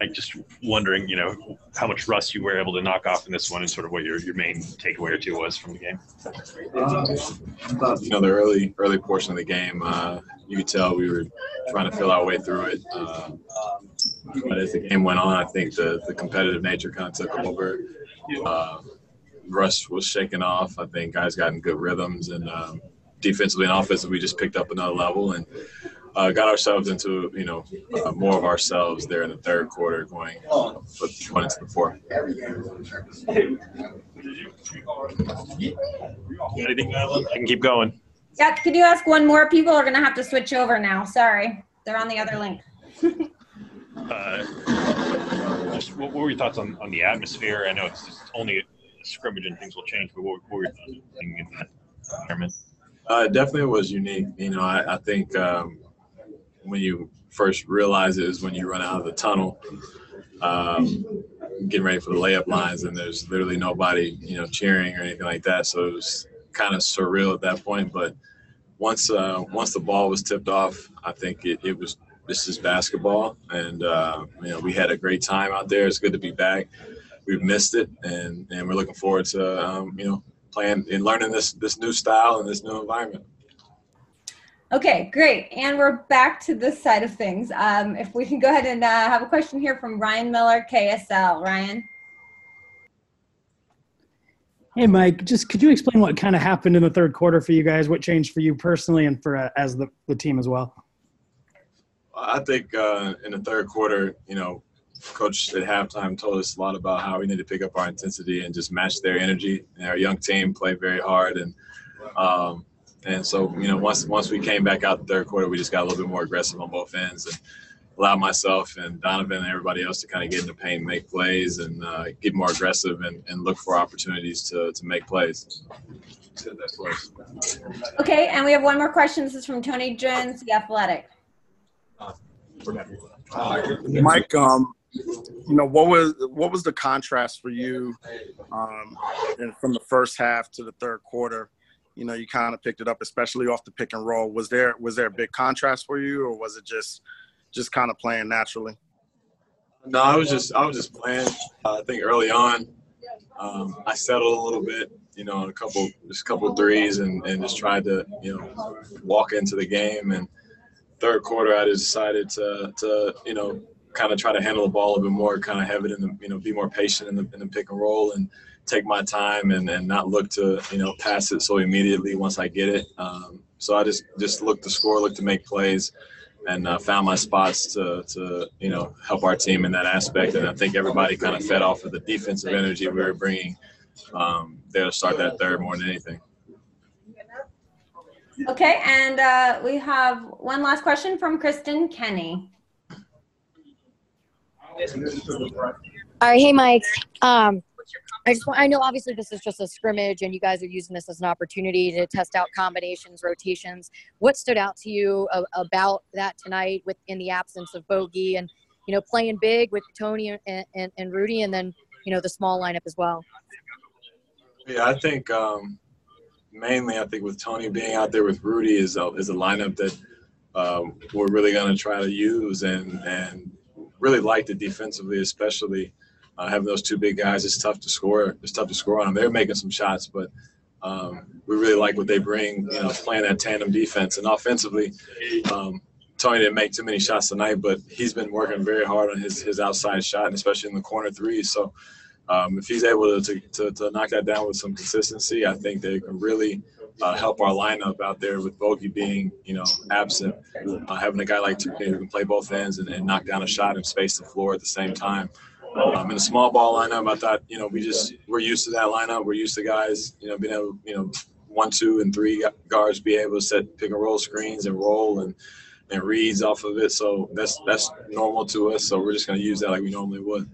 Like just wondering, you know, how much rust you were able to knock off in this one, and sort of what your, your main takeaway or two was from the game. Uh, you know, the early early portion of the game, uh, you could tell we were trying to feel our way through it. Uh, but as the game went on, I think the the competitive nature kind of took over. Uh, rust was shaken off. I think guys got in good rhythms, and um, defensively and offensively, we just picked up another level and uh, got ourselves into you know uh, more of ourselves there in the third quarter, going uh, going into the fourth. Anything, I can keep going. Yeah, could you ask one more? People are gonna have to switch over now. Sorry, they're on the other link. Uh, just what, what were your thoughts on, on the atmosphere? I know it's just only a scrimmage and things will change, but what, what were your thoughts being in that environment? Uh, it definitely was unique. You know, I, I think um, when you first realize it is when you run out of the tunnel, um, getting ready for the layup lines, and there's literally nobody, you know, cheering or anything like that. So it was kind of surreal at that point. But once uh, once the ball was tipped off, I think it, it was this is basketball, and uh, you know we had a great time out there. It's good to be back. We've missed it, and and we're looking forward to um, you know playing and learning this this new style and this new environment. Okay, great. And we're back to this side of things. Um, if we can go ahead and uh, have a question here from Ryan Miller, KSL. Ryan. Hey, Mike, just could you explain what kind of happened in the third quarter for you guys? What changed for you personally and for uh, as the, the team as well? I think uh, in the third quarter, you know, coach at halftime told us a lot about how we need to pick up our intensity and just match their energy. And our young team played very hard, and um, and so you know, once once we came back out the third quarter, we just got a little bit more aggressive on both ends and allowed myself and Donovan and everybody else to kind of get in the paint, make plays, and uh, get more aggressive and, and look for opportunities to to make plays. Okay, and we have one more question. This is from Tony Jones, the Athletic. Mike, um, you know what was what was the contrast for you um, and from the first half to the third quarter? You know, you kind of picked it up, especially off the pick and roll. Was there was there a big contrast for you, or was it just just kind of playing naturally? No, I was just I was just playing. Uh, I think early on, um, I settled a little bit, you know, a couple just a couple threes, and, and just tried to you know walk into the game. And third quarter, I decided to to you know kind of try to handle the ball a bit more, kind of have it in the, you know, be more patient in the, in the pick and roll and take my time and, and not look to, you know, pass it so immediately once I get it. Um, so I just, just look to score, look to make plays and uh, found my spots to, to, you know, help our team in that aspect. And I think everybody kind of fed off of the defensive energy we were bringing um, there to start that third more than anything. Okay, and uh, we have one last question from Kristen Kenny. All right, hey Mike. Um, I just want, I know obviously this is just a scrimmage and you guys are using this as an opportunity to test out combinations, rotations. What stood out to you about that tonight with in the absence of Bogey and you know playing big with Tony and, and, and Rudy and then you know the small lineup as well? Yeah, I think um, mainly I think with Tony being out there with Rudy is a, is a lineup that um, we're really going to try to use and and really liked it defensively, especially uh, having those two big guys. It's tough to score. It's tough to score on them. They're making some shots, but um, we really like what they bring. You know, playing that tandem defense and offensively. Um, Tony didn't make too many shots tonight, but he's been working very hard on his his outside shot, and especially in the corner three. So. Um, if he's able to, to, to, knock that down with some consistency, I think they can really uh, help our lineup out there with Bogey being, you know, absent. Uh, having a guy like Tony who can play both ends and, and, knock down a shot and space the floor at the same time. Um, in a small ball lineup, I thought, you know, we just we're used to that lineup. We're used to guys, you know, being able, you know, one, two, and three guards be able to set pick and roll screens and roll and and reads off of it. So that's that's normal to us. So we're just going to use that like we normally would.